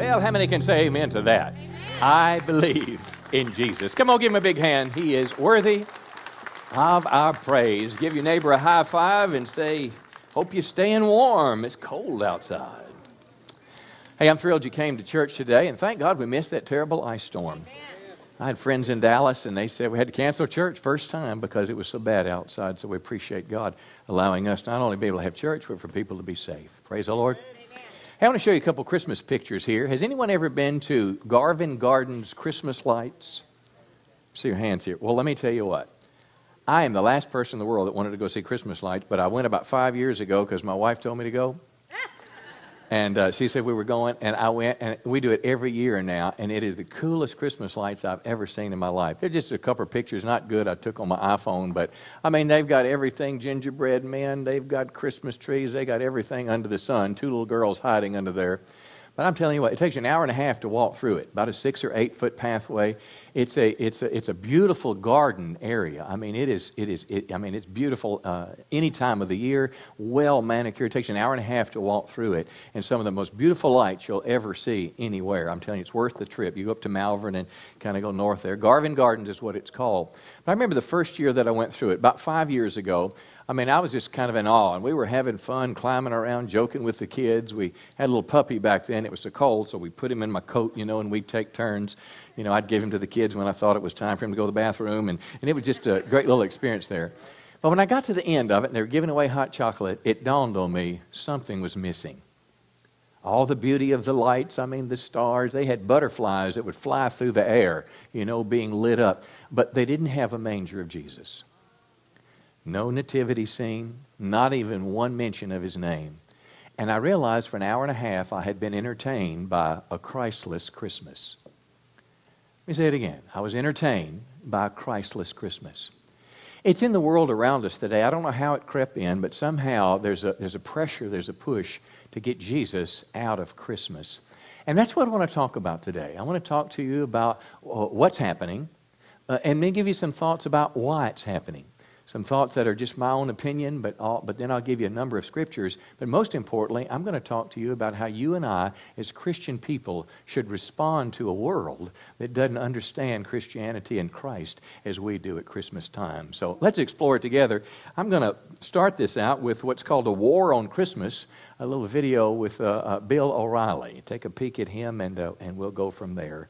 Well, how many can say amen to that? I believe in Jesus. Come on, give him a big hand. He is worthy of our praise. Give your neighbor a high five and say, Hope you're staying warm. It's cold outside. Hey, I'm thrilled you came to church today, and thank God we missed that terrible ice storm. I had friends in Dallas, and they said we had to cancel church first time because it was so bad outside. So we appreciate God allowing us not only to be able to have church, but for people to be safe. Praise the Lord. Hey, I want to show you a couple Christmas pictures here. Has anyone ever been to Garvan Gardens Christmas lights? See your hands here. Well, let me tell you what. I am the last person in the world that wanted to go see Christmas lights, but I went about five years ago because my wife told me to go. And uh, she said we were going, and I went, and we do it every year now, and it is the coolest Christmas lights I've ever seen in my life. They're just a couple of pictures, not good, I took on my iPhone, but I mean, they've got everything gingerbread men, they've got Christmas trees, they got everything under the sun, two little girls hiding under there. But I'm telling you what, it takes you an hour and a half to walk through it, about a six or eight foot pathway. It's a, it's a, it's a beautiful garden area. I mean, it is, it is, it, I mean, it's beautiful uh, any time of the year, well manicured. It takes an hour and a half to walk through it, and some of the most beautiful lights you'll ever see anywhere. I'm telling you, it's worth the trip. You go up to Malvern and kind of go north there. Garvan Gardens is what it's called. But I remember the first year that I went through it, about five years ago, I mean, I was just kind of in awe, and we were having fun, climbing around, joking with the kids. We had a little puppy back then. It was so cold, so we put him in my coat, you know, and we'd take turns. You know, I'd give him to the kids when I thought it was time for him to go to the bathroom, and, and it was just a great little experience there. But when I got to the end of it, and they were giving away hot chocolate, it dawned on me something was missing. All the beauty of the lights, I mean, the stars, they had butterflies that would fly through the air, you know, being lit up, but they didn't have a manger of Jesus. No nativity scene, not even one mention of his name. And I realized for an hour and a half I had been entertained by a Christless Christmas. Let me say it again. I was entertained by a Christless Christmas. It's in the world around us today. I don't know how it crept in, but somehow there's a, there's a pressure, there's a push to get Jesus out of Christmas. And that's what I want to talk about today. I want to talk to you about uh, what's happening uh, and then give you some thoughts about why it's happening some thoughts that are just my own opinion, but, all, but then I'll give you a number of scriptures. But most importantly, I'm going to talk to you about how you and I, as Christian people, should respond to a world that doesn't understand Christianity and Christ as we do at Christmas time. So let's explore it together. I'm going to start this out with what's called a war on Christmas, a little video with uh, uh, Bill O'Reilly. Take a peek at him, and, uh, and we'll go from there.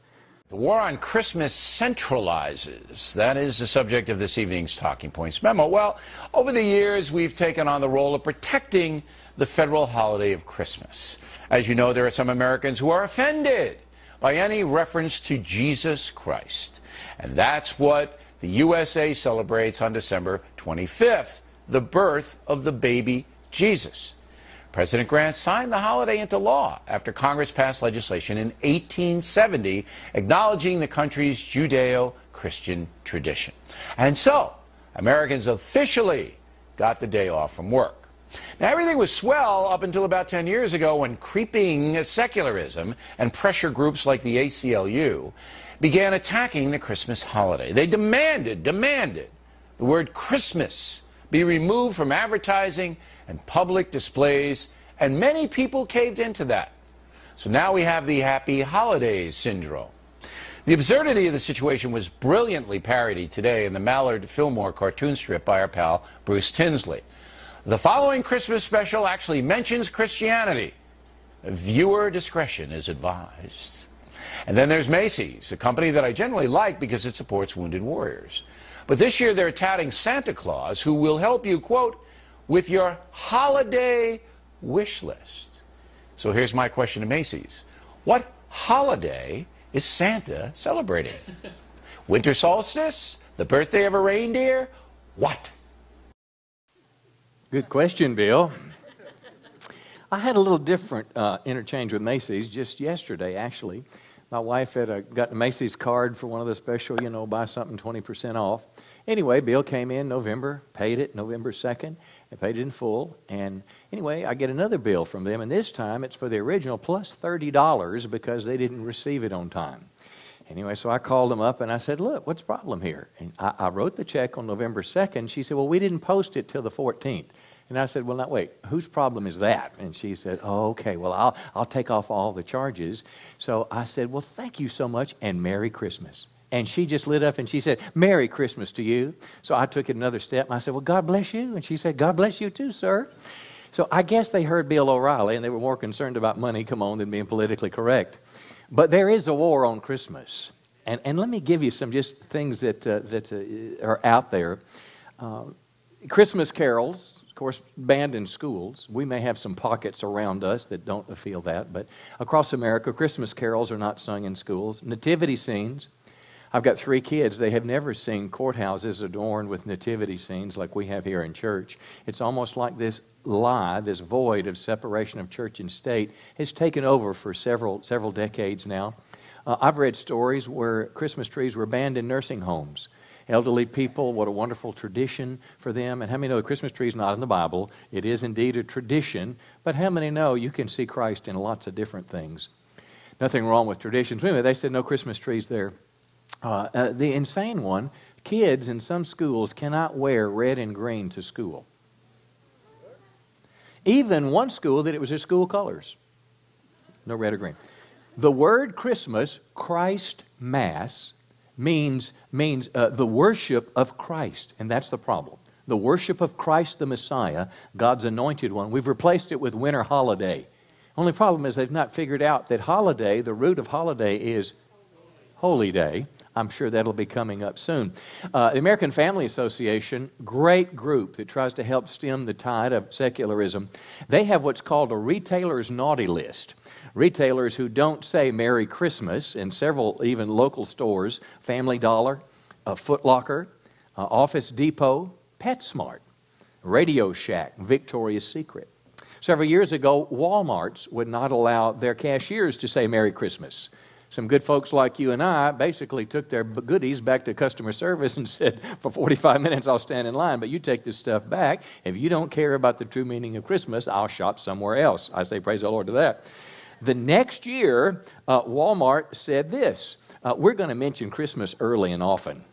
The war on Christmas centralizes. That is the subject of this evening's Talking Points memo. Well, over the years, we've taken on the role of protecting the federal holiday of Christmas. As you know, there are some Americans who are offended by any reference to Jesus Christ. And that's what the USA celebrates on December 25th, the birth of the baby Jesus. President Grant signed the holiday into law after Congress passed legislation in 1870 acknowledging the country's Judeo Christian tradition. And so, Americans officially got the day off from work. Now, everything was swell up until about 10 years ago when creeping secularism and pressure groups like the ACLU began attacking the Christmas holiday. They demanded, demanded the word Christmas be removed from advertising and public displays, and many people caved into that. So now we have the happy holidays syndrome. The absurdity of the situation was brilliantly parodied today in the Mallard Fillmore cartoon strip by our pal Bruce Tinsley. The following Christmas special actually mentions Christianity. Viewer discretion is advised. And then there's Macy's, a company that I generally like because it supports wounded warriors. But this year they're touting Santa Claus, who will help you, quote, with your holiday wish list. So here's my question to Macy's What holiday is Santa celebrating? Winter solstice? The birthday of a reindeer? What? Good question, Bill. I had a little different uh, interchange with Macy's just yesterday, actually. My wife had a, uh, got a Macy's card for one of the special, you know, buy something 20% off. Anyway, Bill came in November, paid it November 2nd, I paid it in full. And anyway, I get another bill from them, and this time it's for the original plus $30 because they didn't receive it on time. Anyway, so I called them up and I said, Look, what's the problem here? And I, I wrote the check on November 2nd. She said, Well, we didn't post it till the 14th. And I said, Well, now wait, whose problem is that? And she said, Oh, okay, well, I'll, I'll take off all the charges. So I said, Well, thank you so much and Merry Christmas. And she just lit up and she said, Merry Christmas to you. So I took it another step and I said, Well, God bless you. And she said, God bless you too, sir. So I guess they heard Bill O'Reilly and they were more concerned about money, come on, than being politically correct. But there is a war on Christmas. And, and let me give you some just things that, uh, that uh, are out there. Uh, Christmas carols, of course, banned in schools. We may have some pockets around us that don't feel that, but across America, Christmas carols are not sung in schools. Nativity scenes. I've got three kids. They have never seen courthouses adorned with nativity scenes like we have here in church. It's almost like this lie, this void of separation of church and state, has taken over for several, several decades now. Uh, I've read stories where Christmas trees were banned in nursing homes elderly people, what a wonderful tradition for them. And how many know the Christmas tree is not in the Bible? It is indeed a tradition, but how many know you can see Christ in lots of different things? Nothing wrong with traditions. Anyway, they said no Christmas trees there. Uh, uh, the insane one kids in some schools cannot wear red and green to school. Even one school that it was their school colors. No red or green. The word Christmas, Christ Mass, means, means uh, the worship of Christ, and that's the problem. The worship of Christ the Messiah, God's anointed one. We've replaced it with winter holiday. Only problem is they've not figured out that holiday, the root of holiday is holy day. I'm sure that'll be coming up soon. Uh, the American Family Association, great group that tries to help stem the tide of secularism, they have what's called a retailer's naughty list retailers who don't say Merry Christmas in several even local stores Family Dollar, uh, Foot Locker, uh, Office Depot, PetSmart, Radio Shack, Victoria's Secret. Several years ago, Walmarts would not allow their cashiers to say Merry Christmas. Some good folks like you and I basically took their goodies back to customer service and said, For 45 minutes, I'll stand in line, but you take this stuff back. If you don't care about the true meaning of Christmas, I'll shop somewhere else. I say, Praise the Lord to that. The next year, uh, Walmart said this uh, We're going to mention Christmas early and often.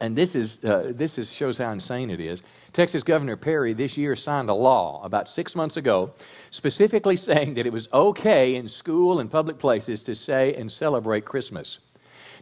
and this, is, uh, this is, shows how insane it is. Texas Governor Perry this year signed a law about six months ago specifically saying that it was okay in school and public places to say and celebrate Christmas.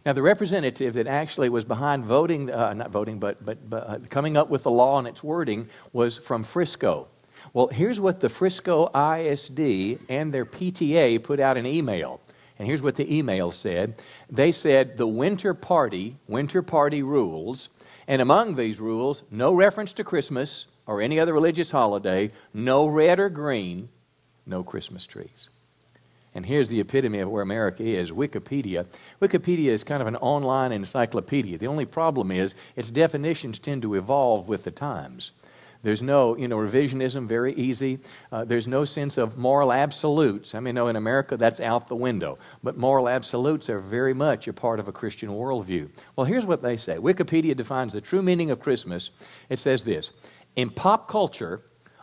Now, the representative that actually was behind voting, uh, not voting, but, but, but uh, coming up with the law and its wording was from Frisco. Well, here's what the Frisco ISD and their PTA put out an email. And here's what the email said. They said the winter party, winter party rules, and among these rules, no reference to Christmas or any other religious holiday, no red or green, no Christmas trees. And here's the epitome of where America is Wikipedia. Wikipedia is kind of an online encyclopedia. The only problem is its definitions tend to evolve with the times. There's no, you know, revisionism, very easy. Uh, there's no sense of moral absolutes. I mean, no, in America, that's out the window. But moral absolutes are very much a part of a Christian worldview. Well, here's what they say Wikipedia defines the true meaning of Christmas. It says this In pop culture,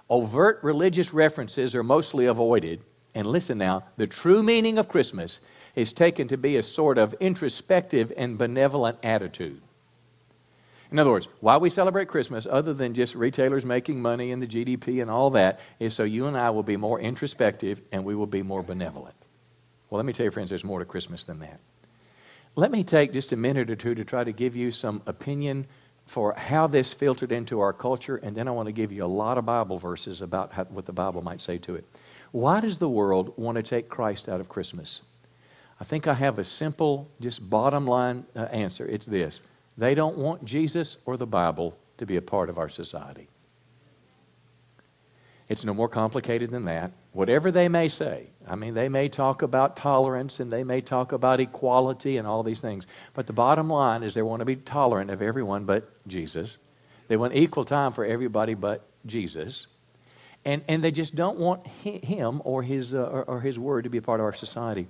overt religious references are mostly avoided. And listen now, the true meaning of Christmas is taken to be a sort of introspective and benevolent attitude. In other words, why we celebrate Christmas, other than just retailers making money and the GDP and all that, is so you and I will be more introspective and we will be more benevolent. Well, let me tell you, friends, there's more to Christmas than that. Let me take just a minute or two to try to give you some opinion for how this filtered into our culture, and then I want to give you a lot of Bible verses about how, what the Bible might say to it. Why does the world want to take Christ out of Christmas? I think I have a simple, just bottom line uh, answer. It's this they don't want Jesus or the Bible to be a part of our society. It's no more complicated than that. Whatever they may say, I mean, they may talk about tolerance and they may talk about equality and all these things, but the bottom line is they want to be tolerant of everyone but Jesus. They want equal time for everybody but Jesus. And, and they just don't want him or his, uh, or, or his word to be a part of our society.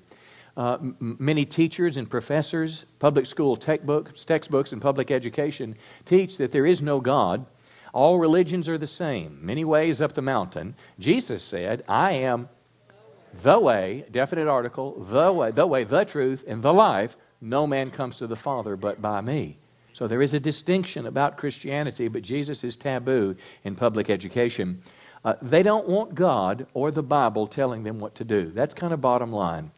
Uh, m- many teachers and professors, public school textbooks, textbooks, and public education teach that there is no God. All religions are the same, many ways up the mountain. Jesus said, I am the way, definite article, the way, the way, the truth, and the life. No man comes to the Father but by me. So there is a distinction about Christianity, but Jesus is taboo in public education. Uh, they don't want God or the Bible telling them what to do. That's kind of bottom line.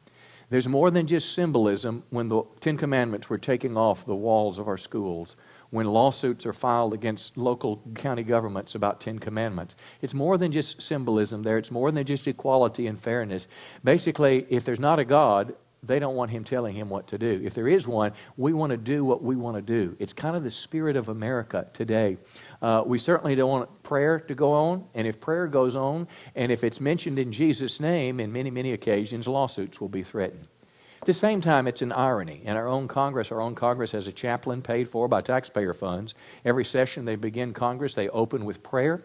There's more than just symbolism when the Ten Commandments were taking off the walls of our schools, when lawsuits are filed against local county governments about Ten Commandments. It's more than just symbolism there, it's more than just equality and fairness. Basically, if there's not a God, they don't want him telling him what to do. If there is one, we want to do what we want to do. It's kind of the spirit of America today. Uh, we certainly don't want prayer to go on, and if prayer goes on, and if it's mentioned in Jesus' name, in many, many occasions, lawsuits will be threatened. At the same time, it's an irony. In our own Congress, our own Congress has a chaplain paid for by taxpayer funds. Every session they begin Congress, they open with prayer.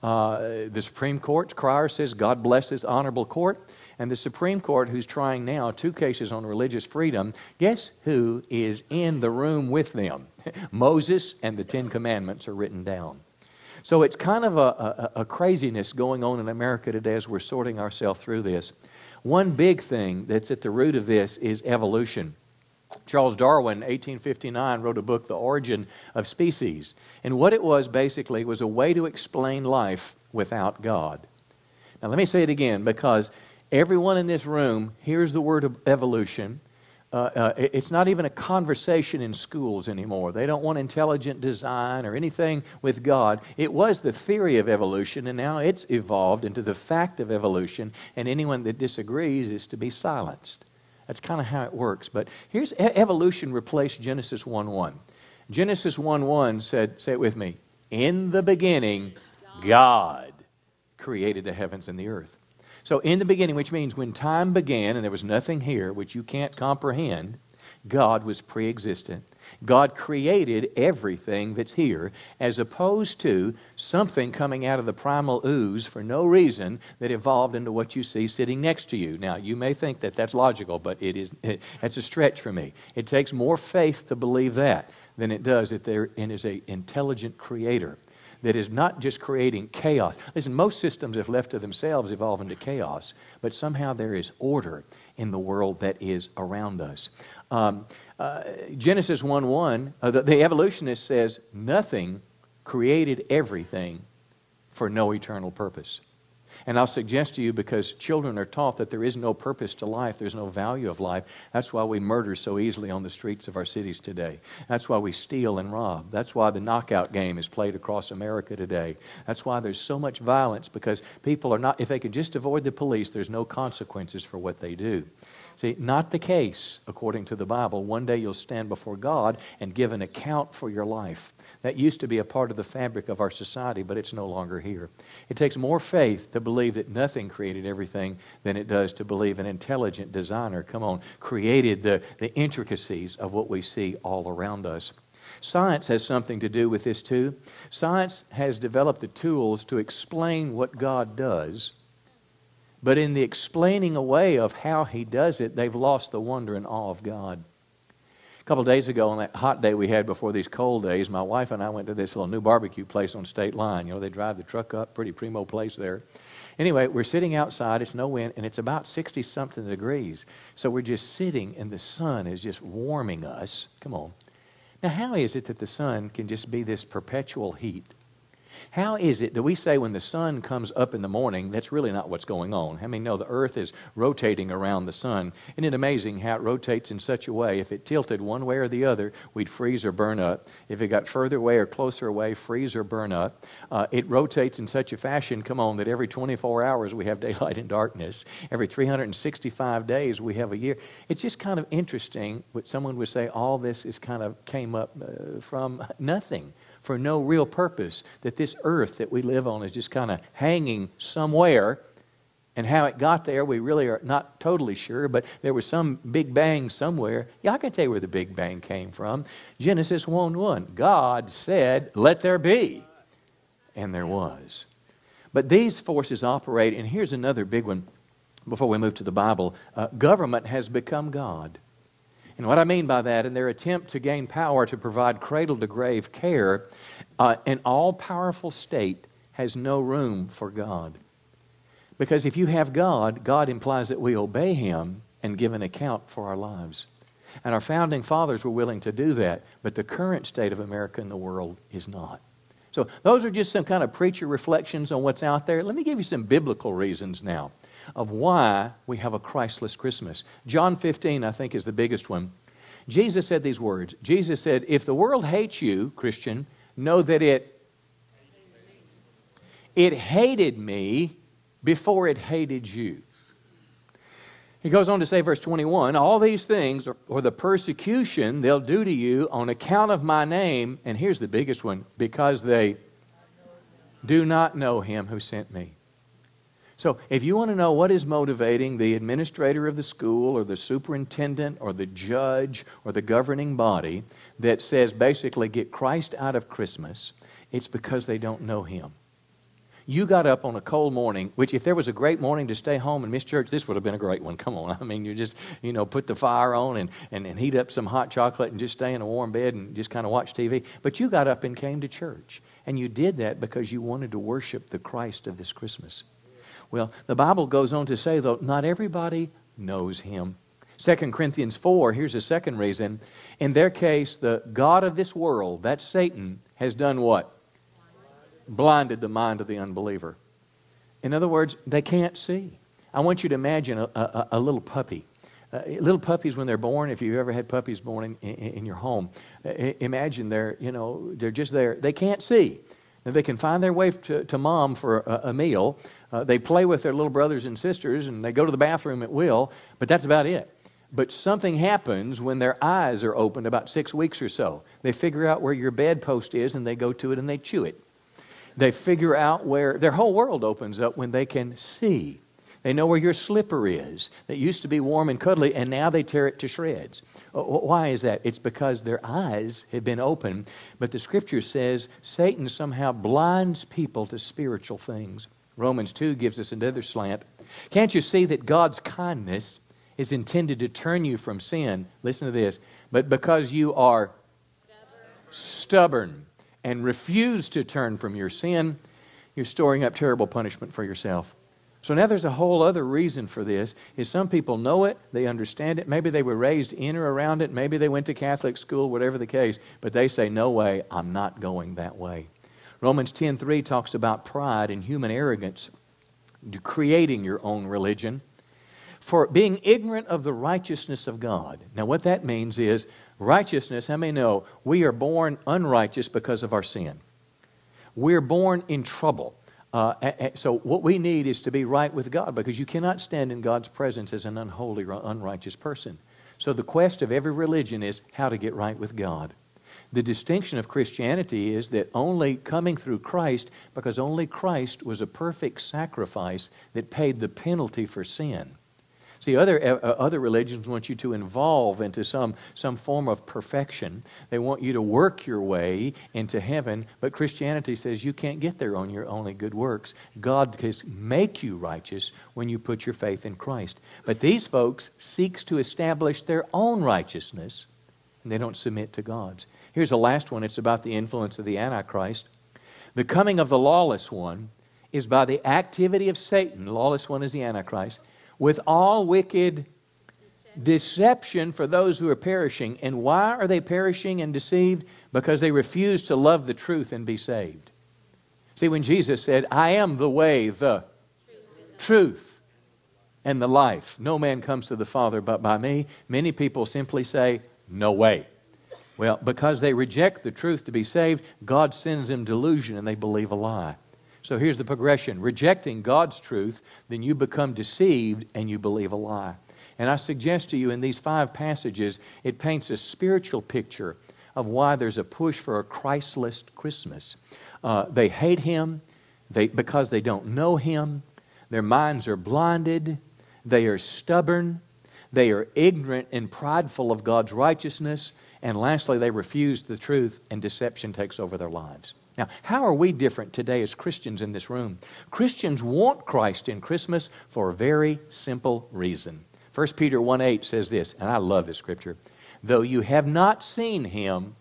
Uh, the Supreme Court's crier says, God bless this honorable court. And the Supreme Court, who's trying now two cases on religious freedom, guess who is in the room with them? Moses and the Ten Commandments are written down. So it's kind of a, a, a, craziness going on in America today as we're sorting ourselves through this. One big thing that's at the root of this is evolution. Charles Darwin, 1859, wrote a book, The Origin of Species. And what it was basically was a way to explain life without God. Now, let me say it again because Everyone in this room hears the word evolution. Uh, uh, it's not even a conversation in schools anymore. They don't want intelligent design or anything with God. It was the theory of evolution, and now it's evolved into the fact of evolution, and anyone that disagrees is to be silenced. That's kind of how it works. But here's evolution replaced Genesis 1 1. Genesis 1 1 said, say it with me, in the beginning, God created the heavens and the earth. So, in the beginning, which means when time began and there was nothing here which you can't comprehend, God was pre existent. God created everything that's here, as opposed to something coming out of the primal ooze for no reason that evolved into what you see sitting next to you. Now, you may think that that's logical, but it is, it, that's a stretch for me. It takes more faith to believe that than it does that there is an intelligent creator that is not just creating chaos. Listen, most systems, if left to themselves, evolve into chaos, but somehow there is order in the world that is around us. Um, uh, Genesis 1 1, uh, the, the evolutionist says, nothing created everything for no eternal purpose. And I'll suggest to you because children are taught that there is no purpose to life, there's no value of life. That's why we murder so easily on the streets of our cities today. That's why we steal and rob. That's why the knockout game is played across America today. That's why there's so much violence because people are not, if they could just avoid the police, there's no consequences for what they do. See, not the case according to the Bible. One day you'll stand before God and give an account for your life. That used to be a part of the fabric of our society, but it's no longer here. It takes more faith to believe that nothing created everything than it does to believe an intelligent designer, come on, created the, the intricacies of what we see all around us. Science has something to do with this too. Science has developed the tools to explain what God does, but in the explaining away of how He does it, they've lost the wonder and awe of God A couple days ago, on that hot day we had before these cold days, my wife and I went to this little new barbecue place on State Line. You know, they drive the truck up, pretty primo place there. Anyway, we're sitting outside, it's no wind, and it's about 60 something degrees. So we're just sitting, and the sun is just warming us. Come on. Now, how is it that the sun can just be this perpetual heat? How is it that we say when the sun comes up in the morning, that's really not what's going on? I mean, no, the earth is rotating around the sun. Isn't it amazing how it rotates in such a way? If it tilted one way or the other, we'd freeze or burn up. If it got further away or closer away, freeze or burn up. Uh, it rotates in such a fashion, come on, that every 24 hours we have daylight and darkness. Every 365 days we have a year. It's just kind of interesting, but someone would say all this is kind of came up uh, from nothing for no real purpose, that this earth that we live on is just kind of hanging somewhere. And how it got there, we really are not totally sure, but there was some big bang somewhere. Yeah, I can tell you where the big bang came from. Genesis 1 1. God said, Let there be. And there was. But these forces operate, and here's another big one before we move to the Bible uh, government has become God. And what I mean by that, in their attempt to gain power to provide cradle to grave care, uh, an all powerful state has no room for God. Because if you have God, God implies that we obey Him and give an account for our lives. And our founding fathers were willing to do that, but the current state of America and the world is not. So, those are just some kind of preacher reflections on what's out there. Let me give you some biblical reasons now of why we have a Christless Christmas. John 15, I think, is the biggest one. Jesus said these words Jesus said, If the world hates you, Christian, know that it it hated me before it hated you. He goes on to say, verse 21 All these things, or, or, the persecution they'll do to you on account of my name, and here's the biggest one because they do not know him who sent me. So, if you want to know what is motivating the administrator of the school, or the superintendent, or the judge, or the governing body that says basically get Christ out of Christmas, it's because they don't know him. You got up on a cold morning, which if there was a great morning to stay home and miss church, this would have been a great one. Come on. I mean, you just, you know, put the fire on and, and, and heat up some hot chocolate and just stay in a warm bed and just kind of watch TV. But you got up and came to church. And you did that because you wanted to worship the Christ of this Christmas. Well, the Bible goes on to say, though, not everybody knows him. 2 Corinthians 4, here's a second reason. In their case, the God of this world, that's Satan, has done what? blinded the mind of the unbeliever. In other words, they can't see. I want you to imagine a, a, a little puppy. Uh, little puppies, when they're born, if you've ever had puppies born in, in, in your home, uh, imagine they're, you know, they're just there. They can't see. Now, they can find their way to, to mom for a, a meal. Uh, they play with their little brothers and sisters, and they go to the bathroom at will, but that's about it. But something happens when their eyes are opened about six weeks or so. They figure out where your bedpost is, and they go to it and they chew it. They figure out where their whole world opens up when they can see. They know where your slipper is that used to be warm and cuddly, and now they tear it to shreds. Uh, why is that? It's because their eyes have been opened. But the scripture says Satan somehow blinds people to spiritual things. Romans 2 gives us another slant. Can't you see that God's kindness is intended to turn you from sin? Listen to this. But because you are stubborn, and refuse to turn from your sin, you're storing up terrible punishment for yourself. So now there's a whole other reason for this is some people know it, they understand it, maybe they were raised in or around it, maybe they went to Catholic school, whatever the case, but they say no way, I'm not going that way. Romans 10:3 talks about pride and human arrogance creating your own religion for being ignorant of the righteousness of God. Now what that means is Righteousness, how many know we are born unrighteous because of our sin? We're born in trouble. Uh, so, what we need is to be right with God because you cannot stand in God's presence as an unholy or unrighteous person. So, the quest of every religion is how to get right with God. The distinction of Christianity is that only coming through Christ, because only Christ was a perfect sacrifice that paid the penalty for sin. See, other, uh, uh, other religions want you to involve into some, some form of perfection. They want you to work your way into heaven, but Christianity says you can't get there on your only good works. God can make you righteous when you put your faith in Christ. But these folks seeks to establish their own righteousness, and they don't submit to God's. Here's the last one. It's about the influence of the Antichrist. The coming of the lawless one is by the activity of Satan. Lawless one is the Antichrist with all wicked deception for those who are perishing. And why are they perishing and deceived? Because they refuse to love the truth and be saved. See, when Jesus said, I am the way, the truth, and the life, no man comes to the Father but by me, many people simply say, No way. Well, because they reject the truth to be saved, God sends them delusion and they believe a lie. So here's the progression rejecting God's truth, then you become deceived and you believe a lie. And I suggest to you in these five passages, it paints a spiritual picture of why there's a push for a Christless Christmas. Uh, they hate Him they, because they don't know Him, their minds are blinded, they are stubborn, they are ignorant and prideful of God's righteousness, and lastly, they refuse the truth and deception takes over their lives. Now, how are we different today as Christians in this room? Christians want Christ in Christmas for a very simple reason. 1 Peter 1 8 says this, and I love this scripture. Though you have not seen him,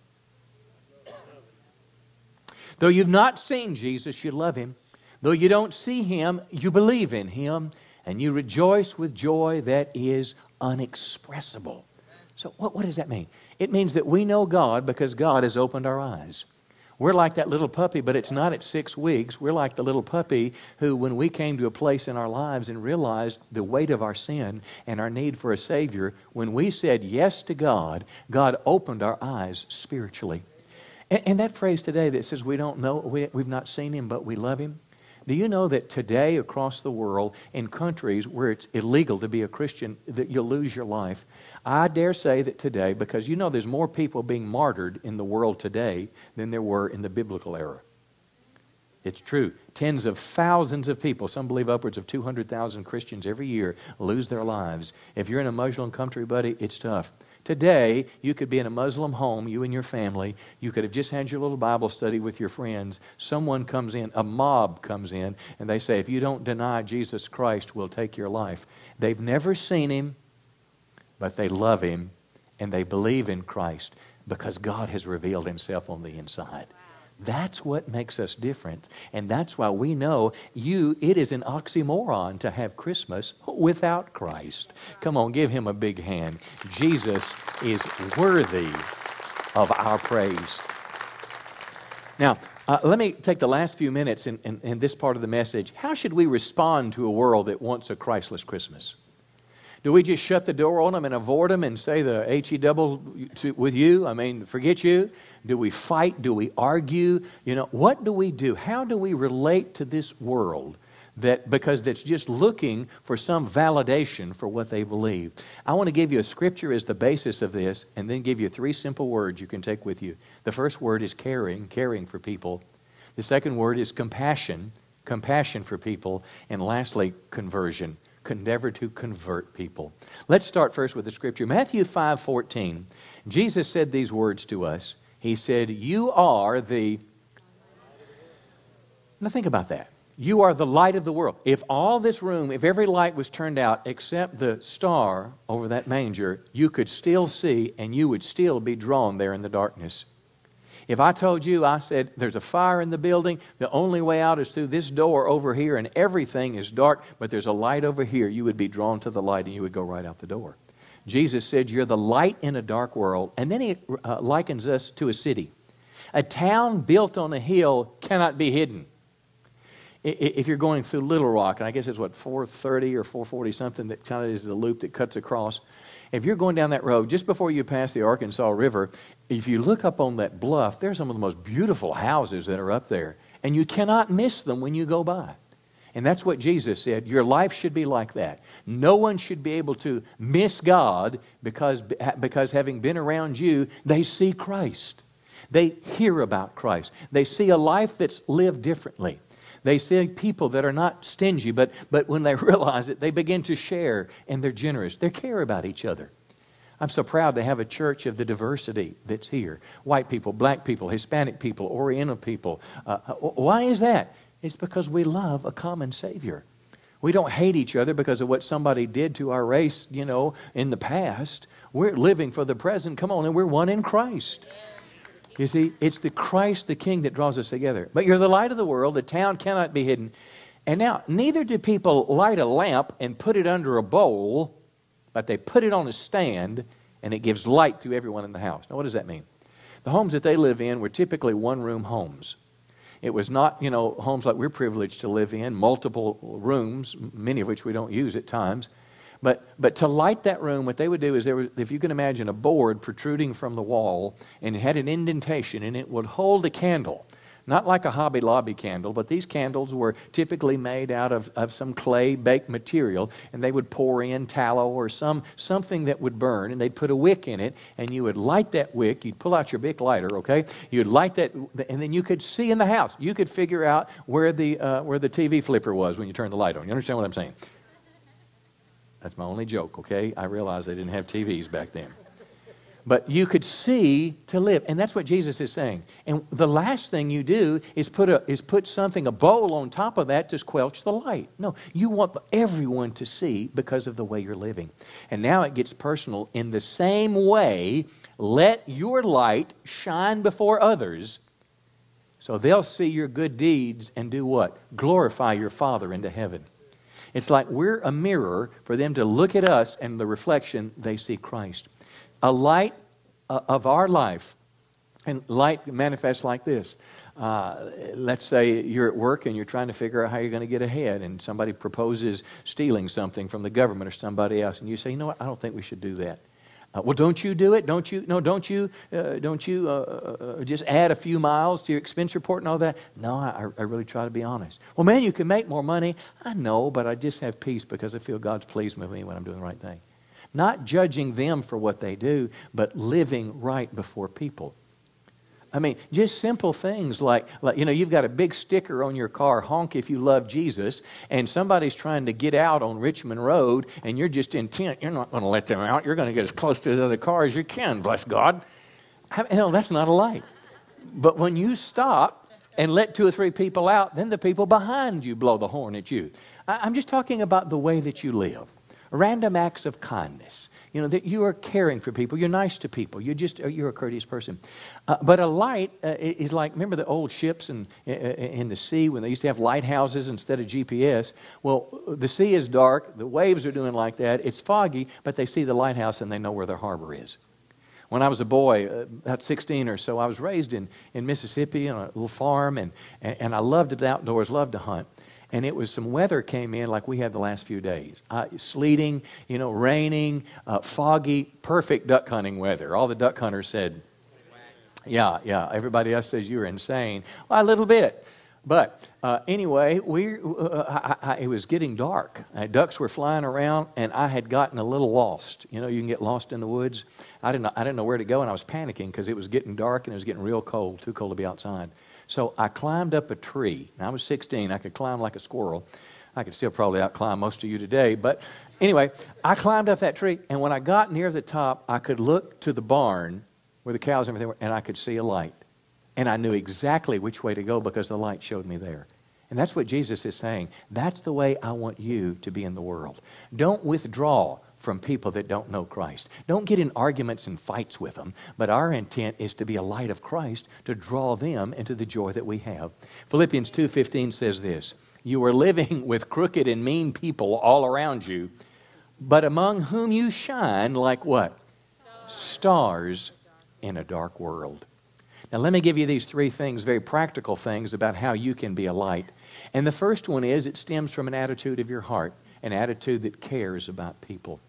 though you've not seen Jesus, you love him. Though you don't see him, you believe in him, and you rejoice with joy that is unexpressible. So, what, what does that mean? It means that we know God because God has opened our eyes. We're like that little puppy, but it's not at six weeks. We're like the little puppy who, when we came to a place in our lives and realized the weight of our sin and our need for a Savior, when we said yes to God, God opened our eyes spiritually. And, and that phrase today that says we don't know, we, we've not seen Him, but we love Him, do you know that today across the world, in countries where it's illegal to be a Christian, that you'll lose your life? I dare say that today, because you know there's more people being martyred in the world today than there were in the biblical era. It's true. Tens of thousands of people, some believe upwards of 200,000 Christians every year, lose their lives. If you're in a Muslim country, buddy, it's tough. Today, you could be in a Muslim home, you and your family. You could have just had your little Bible study with your friends. Someone comes in, a mob comes in, and they say, If you don't deny Jesus Christ, we'll take your life. They've never seen him, but they love him and they believe in Christ because God has revealed himself on the inside. That's what makes us different. And that's why we know you, it is an oxymoron to have Christmas without Christ. Come on, give him a big hand. Jesus is worthy of our praise. Now, uh, let me take the last few minutes in, in, in this part of the message. How should we respond to a world that wants a Christless Christmas? Do we just shut the door on them and avoid them and say the H E double with you? I mean, forget you? Do we fight? Do we argue? You know, what do we do? How do we relate to this world? That because that's just looking for some validation for what they believe. I want to give you a scripture as the basis of this, and then give you three simple words you can take with you. The first word is caring, caring for people. The second word is compassion, compassion for people, and lastly, conversion endeavor to convert people. Let's start first with the scripture. Matthew 5 14. Jesus said these words to us. He said, You are the. Now think about that. You are the light of the world. If all this room, if every light was turned out except the star over that manger, you could still see and you would still be drawn there in the darkness. If I told you, I said, there's a fire in the building, the only way out is through this door over here, and everything is dark, but there's a light over here, you would be drawn to the light and you would go right out the door. Jesus said, You're the light in a dark world. And then he uh, likens us to a city. A town built on a hill cannot be hidden. If you're going through Little Rock, and I guess it's what, 430 or 440 something, that kind of is the loop that cuts across. If you're going down that road, just before you pass the Arkansas River, if you look up on that bluff, there's some of the most beautiful houses that are up there. And you cannot miss them when you go by. And that's what Jesus said. Your life should be like that. No one should be able to miss God because, because having been around you, they see Christ. They hear about Christ. They see a life that's lived differently. They see people that are not stingy, but, but when they realize it, they begin to share and they're generous. They care about each other. I'm so proud to have a church of the diversity that's here white people, black people, Hispanic people, Oriental people. Uh, uh, why is that? It's because we love a common Savior. We don't hate each other because of what somebody did to our race, you know, in the past. We're living for the present. Come on, and we're one in Christ. You see, it's the Christ the King that draws us together. But you're the light of the world. The town cannot be hidden. And now, neither do people light a lamp and put it under a bowl but they put it on a stand and it gives light to everyone in the house. Now, what does that mean? The homes that they live in were typically one room homes. It was not, you know, homes like we're privileged to live in, multiple rooms, many of which we don't use at times. But, but to light that room, what they would do is, there was, if you can imagine a board protruding from the wall and it had an indentation and it would hold a candle. Not like a Hobby Lobby candle, but these candles were typically made out of, of some clay baked material, and they would pour in tallow or some something that would burn, and they'd put a wick in it, and you would light that wick. You'd pull out your big lighter, okay? You'd light that, and then you could see in the house. You could figure out where the uh, where the TV flipper was when you turned the light on. You understand what I'm saying? That's my only joke, okay? I realize they didn't have TVs back then but you could see to live. And that's what Jesus is saying. And the last thing you do is put, a, is put something, a bowl on top of that to squelch the light. No, you want everyone to see because of the way you're living. And now it gets personal. In the same way, let your light shine before others so they'll see your good deeds and do what? Glorify your Father into heaven. It's like we're a mirror for them to look at us and the reflection, they see Christ. A light uh, of our life. And light manifests like this. Uh, let's say you're at work and you're trying to figure out how you're going to get ahead, and somebody proposes stealing something from the government or somebody else, and you say, "You know what? I don't think we should do that." Uh, well, don't you do it? Don't you? No, don't you? Uh, don't you uh, uh, just add a few miles to your expense report and all that? No, I, I really try to be honest. Well, man, you can make more money. I know, but I just have peace because I feel God's pleased with me when I'm doing the right thing. Not judging them for what they do, but living right before people. I mean, just simple things like, like, you know, you've got a big sticker on your car, honk if you love Jesus, and somebody's trying to get out on Richmond Road, and you're just intent, you're not going to let them out. You're going to get as close to the other car as you can, bless God. Hell, that's not a light. But when you stop and let two or three people out, then the people behind you blow the horn at you. I'm just talking about the way that you live. Random acts of kindness. You know, that you are caring for people. You're nice to people. You're just, you're a courteous person. Uh, but a light uh, is like, remember the old ships in, in the sea when they used to have lighthouses instead of GPS? Well, the sea is dark. The waves are doing like that. It's foggy, but they see the lighthouse and they know where their harbor is. When I was a boy, uh, about 16 or so, I was raised in, in Mississippi on a little farm, and, and I loved the outdoors, loved to hunt and it was some weather came in like we had the last few days. Uh, sleeting you know raining uh, foggy perfect duck hunting weather. All the duck hunters said yeah yeah everybody else says you're insane. Well a little bit. But uh, anyway we uh, I, I, it was getting dark. Uh, ducks were flying around and i had gotten a little lost. You know you can get lost in the woods. I didn't know, i didn't know where to go and i was panicking because it was getting dark and it was getting real cold too cold to be outside so I climbed up a tree. I was 16. I could climb like a squirrel. I could still probably outclimb most of you today. But anyway, I climbed up that tree, and when I got near the top, I could look to the barn where the cows and everything were, and I could see a light. And I knew exactly which way to go because the light showed me there. And that's what Jesus is saying. That's the way I want you to be in the world. Don't withdraw from people that don't know Christ. Don't get in arguments and fights with them, but our intent is to be a light of Christ to draw them into the joy that we have. Philippians 2:15 says this, "You are living with crooked and mean people all around you, but among whom you shine like what? Stars in a dark world." Now let me give you these three things, very practical things about how you can be a light. And the first one is it stems from an attitude of your heart, an attitude that cares about people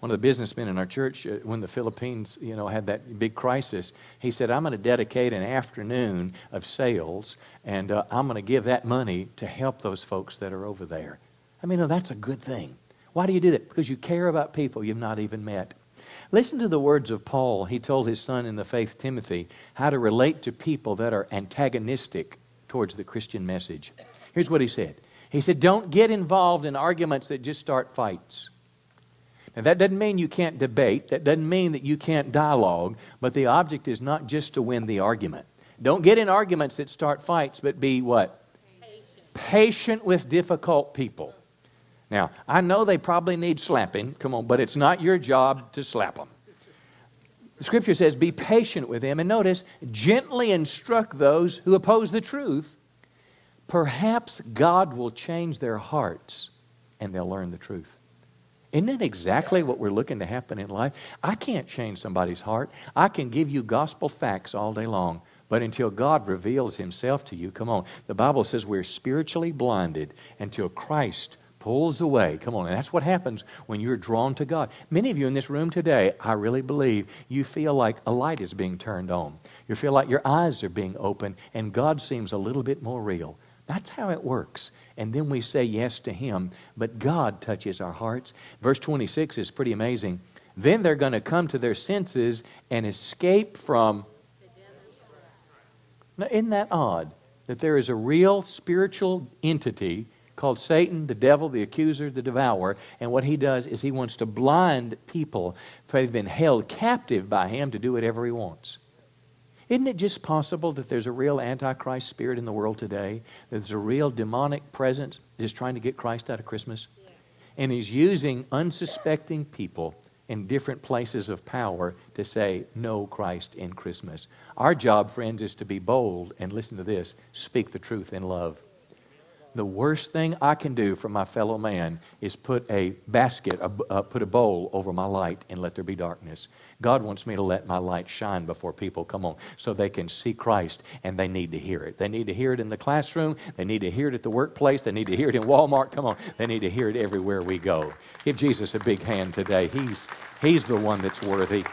one of the businessmen in our church, uh, when the Philippines, you know, had that big crisis, he said, "I'm going to dedicate an afternoon of sales, and uh, I'm going to give that money to help those folks that are over there." I mean, that's a good thing. Why do you do that? Because you care about people you've not even met. Listen to the words of Paul. He told his son in the faith, Timothy, how to relate to people that are antagonistic towards the Christian message. Here's what he said He said, Don't get involved in arguments that just start fights. Now, that doesn't mean you can't debate, that doesn't mean that you can't dialogue, but the object is not just to win the argument. Don't get in arguments that start fights, but be what? Patient, Patient with difficult people. Now, I know they probably need slapping, come on, but it's not your job to slap them. The scripture says, Be patient with them. And notice, gently instruct those who oppose the truth. Perhaps God will change their hearts and they'll learn the truth. Isn't that exactly what we're looking to happen in life? I can't change somebody's heart. I can give you gospel facts all day long. But until God reveals himself to you, come on. The Bible says we're spiritually blinded until Christ pulls away. Come on. And that's what happens when you're drawn to God. Many of you in this room today, I really believe you feel like a light is being turned on. You feel like your eyes are being opened and God seems a little bit more real. That's how it works and then we say yes to Him. But God touches our hearts. Verse 26 is pretty amazing. Then they're going to come to their senses and escape from. Now, isn't that odd? That there is a real spiritual entity called Satan, the devil, the accuser, the devourer, and what he does is he wants to blind people, they've been held captive by him to do whatever he wants. Isn't it just possible that there's a real Antichrist spirit in the world today? That there's a real demonic presence just trying to get Christ out of Christmas? Yeah. And he's using unsuspecting people in different places of power to say, No Christ in Christmas. Our job, friends, is to be bold and listen to this speak the truth in love. The worst thing I can do for my fellow man is put a basket, a, uh, put a bowl over my light and let there be darkness. God wants me to let my light shine before people come on so they can see Christ and they need to hear it. They need to hear it in the classroom. They need to hear it at the workplace. They need to hear it in Walmart. Come on. They need to hear it everywhere we go. Give Jesus a big hand today. He's, he's the one that's worthy.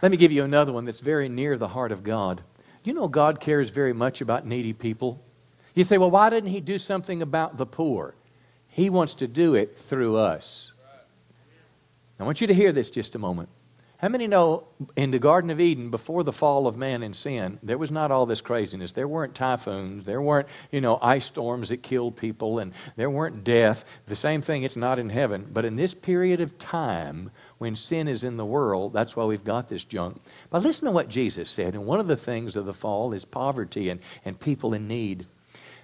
Let me give you another one that's very near the heart of God. You know, God cares very much about needy people. You say, well, why didn't He do something about the poor? He wants to do it through us. I want you to hear this just a moment. How many know in the Garden of Eden, before the fall of man and sin, there was not all this craziness. There weren't typhoons. There weren't, you know, ice storms that killed people, and there weren't death. The same thing, it's not in heaven. But in this period of time, when sin is in the world, that's why we've got this junk. But listen to what Jesus said. And one of the things of the fall is poverty and, and people in need.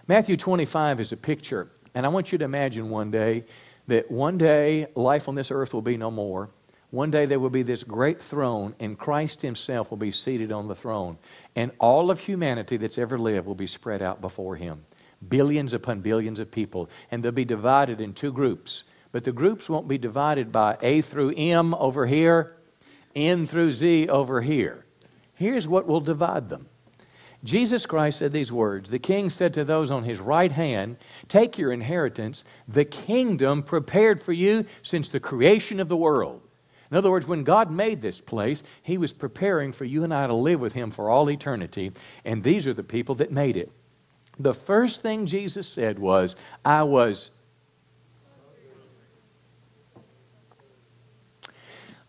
Matthew 25 is a picture. And I want you to imagine one day that one day life on this earth will be no more one day there will be this great throne, and Christ Himself will be seated on the throne. And all of humanity that's ever lived will be spread out before Him. Billions upon billions of people. And they'll be divided in two groups. But the groups won't be divided by A through M over here, N through Z over here. Here's what will divide them. Jesus Christ said these words The king said to those on his right hand, Take your inheritance, the kingdom prepared for you since the creation of the world. In other words, when God made this place, He was preparing for you and I to live with Him for all eternity, and these are the people that made it. The first thing Jesus said was, I was.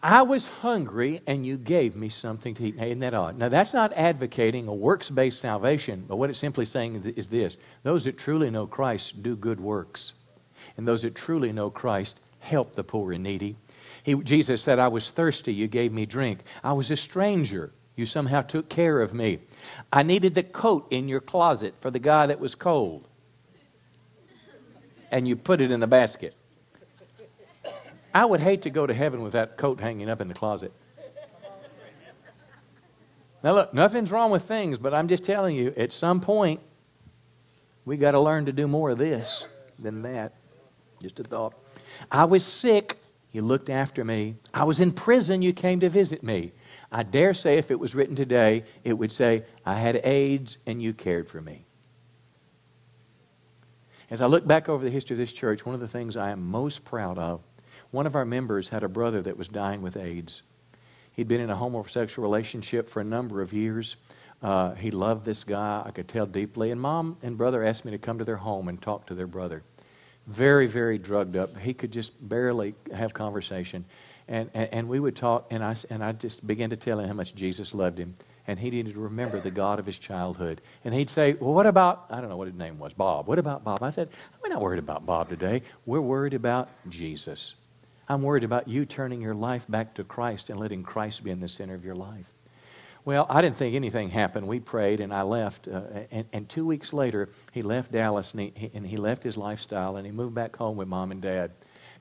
I was hungry and you gave me something to eat. isn't that odd? Now, that's not advocating a works based salvation, but what it's simply saying is this those that truly know Christ do good works, and those that truly know Christ help the poor and needy. He, Jesus said, I was thirsty, you gave me drink. I was a stranger, you somehow took care of me. I needed the coat in your closet for the guy that was cold. And you put it in the basket. I would hate to go to heaven with that coat hanging up in the closet. Now, look, nothing's wrong with things, but I'm just telling you, at some point, we got to learn to do more of this than that. Just a thought. I was sick. You looked after me. I was in prison. You came to visit me. I dare say if it was written today, it would say, I had AIDS and you cared for me. As I look back over the history of this church, one of the things I am most proud of, one of our members had a brother that was dying with AIDS. He'd been in a homosexual relationship for a number of years. Uh, he loved this guy, I could tell deeply. And mom and brother asked me to come to their home and talk to their brother very, very drugged up. He could just barely have conversation. And, and, and, we would talk, and I, and I just began to tell him how much Jesus loved him. And he needed to remember the God of his childhood. And he'd say, Well, what about, I don't know what his name was, Bob. What about Bob? I said, We're not worried about Bob today. We're worried about Jesus. I'm worried about you turning your life back to Christ and letting Christ be in the center of your life. Well, I didn't think anything happened. We prayed and I left. Uh, and, and, two weeks later, he left Dallas and he, and he left his lifestyle and he moved back home with mom and dad.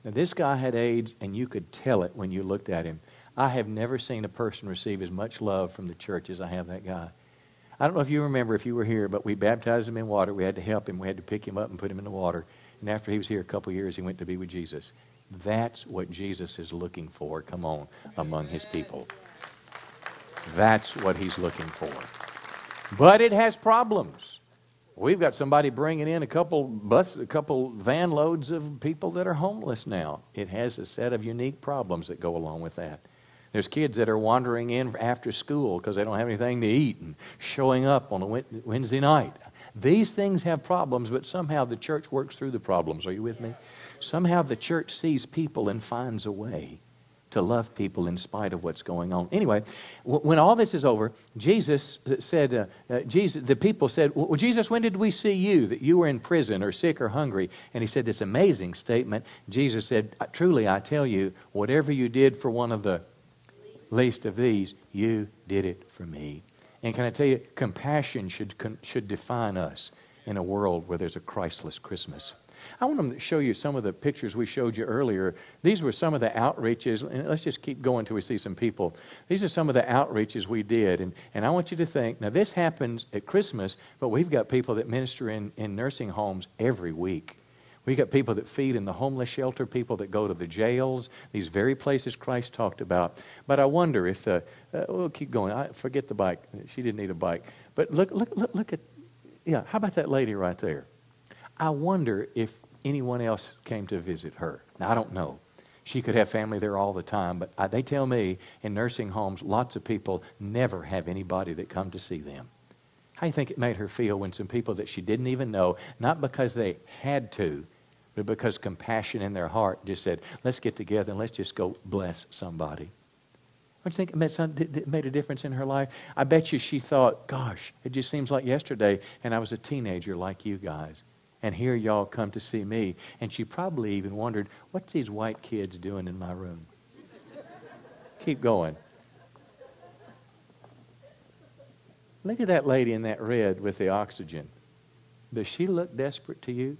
Now, this guy had AIDS and you could tell it when you looked at him. I have never seen a person receive as much love from the church as I have that guy. I don't know if you remember if you were here, but we baptized him in water. We had to help him. We had to pick him up and put him in the water. And after he was here a couple years, he went to be with Jesus. That's what Jesus is looking for, come on, among his people. That's what he's looking for. But it has problems. We've got somebody bringing in a couple bus, a couple van loads of people that are homeless now. It has a set of unique problems that go along with that. There's kids that are wandering in after school because they don't have anything to eat and showing up on a Wednesday night. These things have problems, but somehow the church works through the problems. Are you with me? Somehow the church sees people and finds a way to love people in spite of what's going on. Anyway, when all this is over, Jesus said, uh, uh, Jesus, the people said, well, Jesus, when did we see you that you were in prison or sick or hungry? And he said this amazing statement. Jesus said, Truly, I tell you, whatever you did for one of the least of these, you did it for me. And can I tell you, compassion should, should define us in a world where there's a Christless Christmas. I want to show you some of the pictures we showed you earlier. These were some of the outreaches, and let's just keep going until we see some people. These are some of the outreaches we did, and, and I want you to think now, this happens at Christmas, but we've got people that minister in, in nursing homes every week. We got people that feed in the homeless shelter, people that go to the jails, these very places Christ talked about. But I wonder if the, uh, we'll keep going. I forget the bike. She didn't need a bike. But look, look, look, look at, yeah, how about that lady right there? I wonder if anyone else came to visit her. Now, I don't know. She could have family there all the time, but I, they tell me in nursing homes, lots of people never have anybody that come to see them. How do you think it made her feel when some people that she didn't even know, not because they had to, but because compassion in their heart just said, let's get together and let's just go bless somebody. Don't you think it made, some, it made a difference in her life? I bet you she thought, gosh, it just seems like yesterday, and I was a teenager like you guys. And here y'all come to see me. And she probably even wondered, what's these white kids doing in my room? Keep going. Look at that lady in that red with the oxygen. Does she look desperate to you?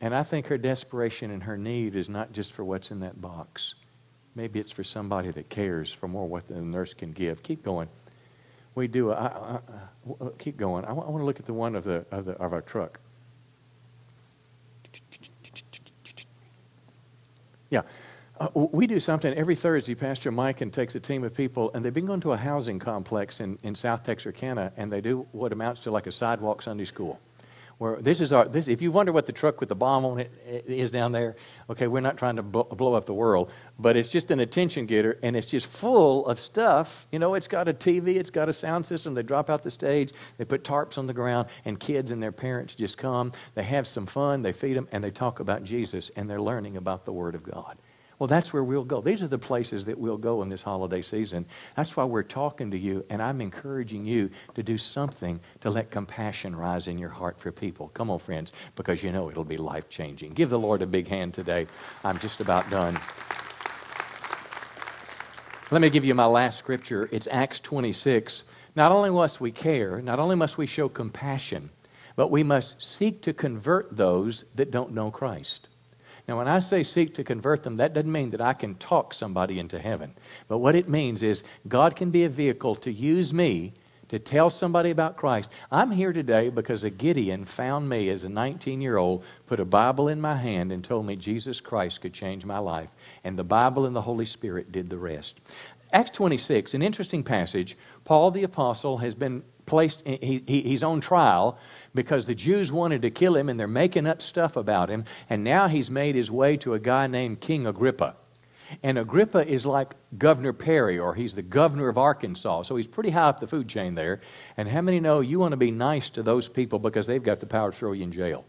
And I think her desperation and her need is not just for what's in that box. Maybe it's for somebody that cares for more what the nurse can give. Keep going. We do. I, I, I, keep going. I want, to look at the one of the of, the, of our truck. Yeah. Uh, we do something every Thursday. Pastor Mike and takes a team of people, and they've been going to a housing complex in, in South Texarkana, and they do what amounts to like a sidewalk Sunday school where this is our this if you wonder what the truck with the bomb on it is down there okay we're not trying to blow up the world but it's just an attention getter and it's just full of stuff. You know it's got a tv it's got a sound system they drop out the stage they put tarps on the ground and kids and their parents just come they have some fun they feed them and they talk about jesus and they're learning about the word of god well, that's where we'll go. These are the places that we'll go in this holiday season. That's why we're talking to you, and I'm encouraging you to do something to let compassion rise in your heart for people. Come on, friends, because you know it'll be life changing. Give the Lord a big hand today. I'm just about done. Let me give you my last scripture. It's Acts 26. Not only must we care, not only must we show compassion, but we must seek to convert those that don't know Christ. Now, when I say seek to convert them, that doesn't mean that I can talk somebody into heaven. But what it means is God can be a vehicle to use me to tell somebody about Christ. I'm here today because a Gideon found me as a 19 year old, put a Bible in my hand, and told me Jesus Christ could change my life. And the Bible and the Holy Spirit did the rest. Acts 26, an interesting passage. Paul the Apostle has been placed, he, he, he's on trial because the Jews wanted to kill him and they're making up stuff about him. And now he's made his way to a guy named King Agrippa. And Agrippa is like Governor Perry, or he's the governor of Arkansas. So he's pretty high up the food chain there. And how many know you want to be nice to those people because they've got the power to throw you in jail?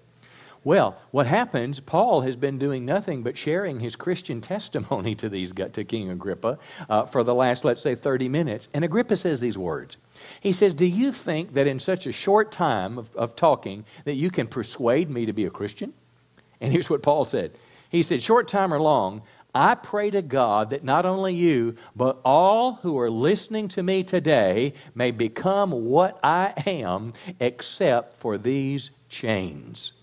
Well, what happens, Paul has been doing nothing but sharing his Christian testimony to, these, to King Agrippa uh, for the last, let's say, 30 minutes. And Agrippa says these words he says, Do you think that in such a short time of, of talking that you can persuade me to be a Christian? And here's what Paul said He said, Short time or long, I pray to God that not only you, but all who are listening to me today may become what I am, except for these chains.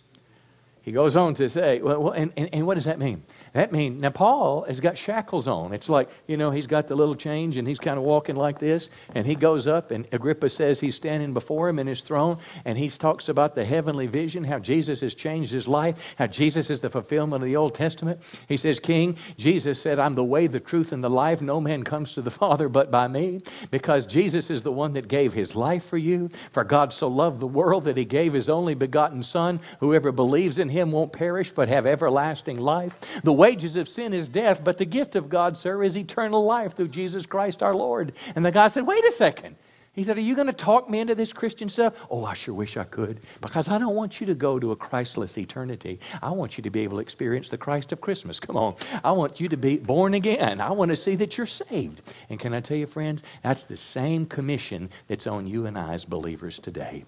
He goes on to say, well, and, and, and what does that mean? That means, now Paul has got shackles on. It's like, you know, he's got the little change and he's kind of walking like this. And he goes up, and Agrippa says he's standing before him in his throne. And he talks about the heavenly vision, how Jesus has changed his life, how Jesus is the fulfillment of the Old Testament. He says, King, Jesus said, I'm the way, the truth, and the life. No man comes to the Father but by me. Because Jesus is the one that gave his life for you. For God so loved the world that he gave his only begotten Son. Whoever believes in him won't perish but have everlasting life. The wages of sin is death, but the gift of God, sir, is eternal life through Jesus Christ our Lord. And the guy said, Wait a second. He said, Are you going to talk me into this Christian stuff? Oh, I sure wish I could. Because I don't want you to go to a Christless eternity. I want you to be able to experience the Christ of Christmas. Come on. I want you to be born again. I want to see that you're saved. And can I tell you, friends, that's the same commission that's on you and I as believers today.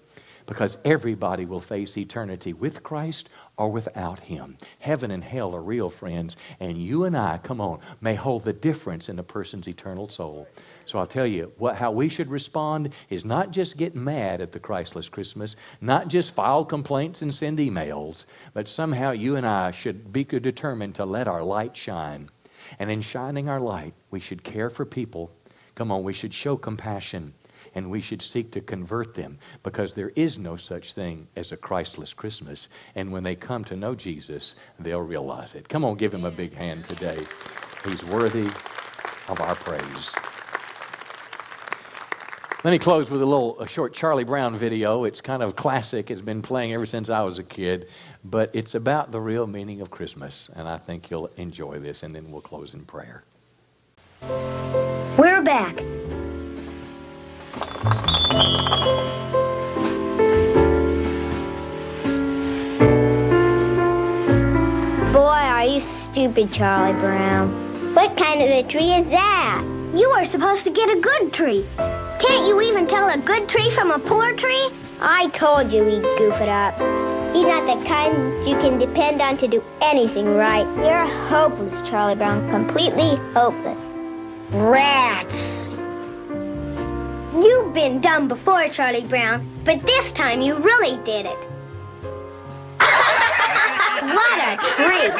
because everybody will face eternity with Christ or without Him. Heaven and hell are real, friends, and you and I, come on, may hold the difference in a person's eternal soul. So I'll tell you what, how we should respond is not just get mad at the Christless Christmas, not just file complaints and send emails, but somehow you and I should be determined to let our light shine. And in shining our light, we should care for people. Come on, we should show compassion and we should seek to convert them because there is no such thing as a Christless Christmas. And when they come to know Jesus, they'll realize it. Come on, give him a big hand today. He's worthy of our praise. Let me close with a little a short Charlie Brown video. It's kind of classic. It's been playing ever since I was a kid, but it's about the real meaning of Christmas, and I think you'll enjoy this, and then we'll close in prayer. We're back. Boy, are you stupid, Charlie Brown. What kind of a tree is that? You were supposed to get a good tree. Can't you even tell a good tree from a poor tree? I told you he'd goof it up. He's not the kind you can depend on to do anything right. You're hopeless, Charlie Brown. Completely hopeless. Rats. You've been dumb before, Charlie Brown, but this time you really did it. what a tree!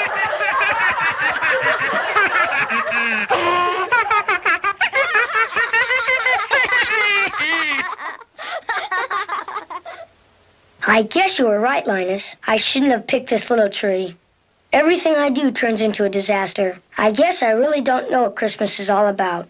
I guess you were right, Linus. I shouldn't have picked this little tree. Everything I do turns into a disaster. I guess I really don't know what Christmas is all about.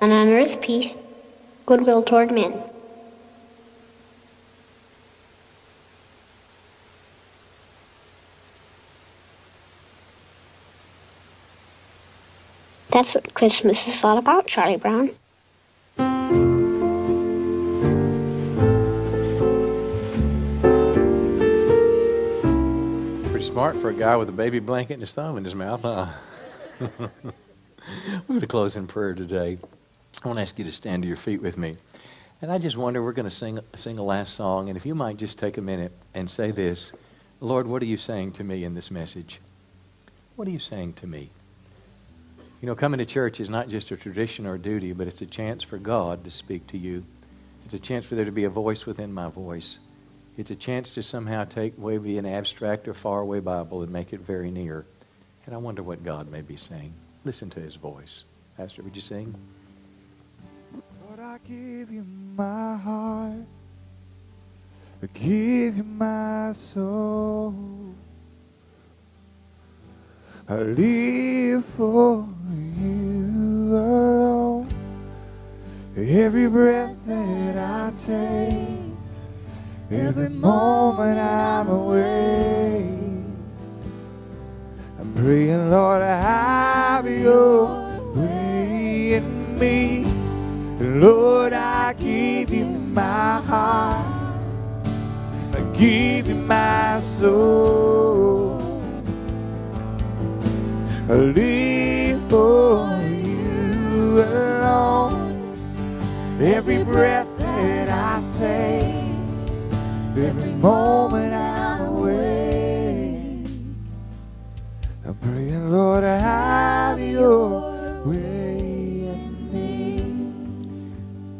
and on earth peace, goodwill toward men. That's what Christmas is all about, Charlie Brown. Pretty smart for a guy with a baby blanket and his thumb in his mouth, huh? We're going to close in prayer today. I want to ask you to stand to your feet with me. And I just wonder, we're going to sing, sing a last song. And if you might just take a minute and say this Lord, what are you saying to me in this message? What are you saying to me? You know, coming to church is not just a tradition or a duty, but it's a chance for God to speak to you. It's a chance for there to be a voice within my voice. It's a chance to somehow take maybe an abstract or faraway Bible and make it very near. And I wonder what God may be saying. Listen to his voice. Pastor, would you sing? Lord, I give you my heart. I give you my soul. I live for you alone. Every breath that I take, every moment I'm away. I'm praying, Lord, I have your way in me. Lord, I give you my heart. I give you my soul. I live for you alone. Every breath that I take, every moment I'm away. I'm praying, Lord, I have your way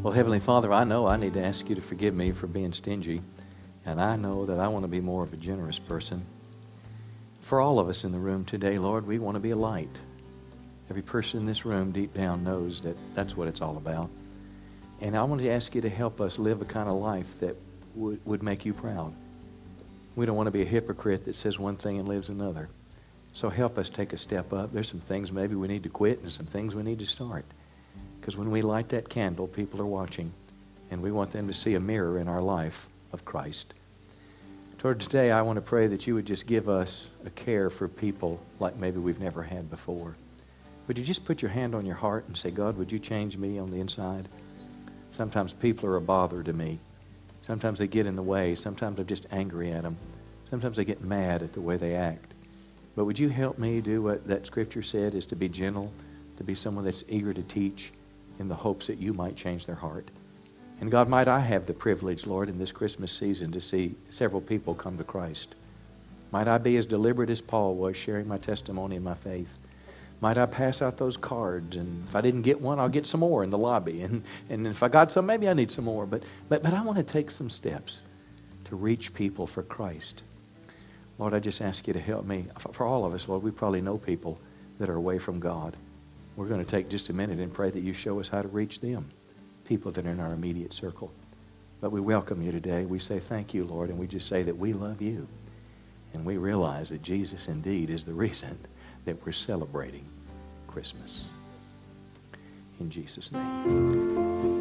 Well, Heavenly Father, I know I need to ask you to forgive me for being stingy, and I know that I want to be more of a generous person. For all of us in the room today, Lord, we want to be a light. Every person in this room deep down knows that that's what it's all about. And I want to ask you to help us live a kind of life that would, would make you proud. We don't want to be a hypocrite that says one thing and lives another. So help us take a step up. There's some things maybe we need to quit and some things we need to start. Because when we light that candle, people are watching, and we want them to see a mirror in our life of Christ. Toward today, I want to pray that you would just give us a care for people like maybe we've never had before. Would you just put your hand on your heart and say, God, would you change me on the inside? Sometimes people are a bother to me. Sometimes they get in the way. Sometimes I'm just angry at them. Sometimes I get mad at the way they act. But would you help me do what that scripture said is to be gentle, to be someone that's eager to teach in the hopes that you might change their heart? And God, might I have the privilege, Lord, in this Christmas season to see several people come to Christ. Might I be as deliberate as Paul was sharing my testimony and my faith. Might I pass out those cards? And if I didn't get one, I'll get some more in the lobby. And, and if I got some, maybe I need some more. But, but, but I want to take some steps to reach people for Christ. Lord, I just ask you to help me. For all of us, Lord, we probably know people that are away from God. We're going to take just a minute and pray that you show us how to reach them, people that are in our immediate circle. But we welcome you today. We say thank you, Lord, and we just say that we love you. And we realize that Jesus indeed is the reason that we're celebrating Christmas. In Jesus' name.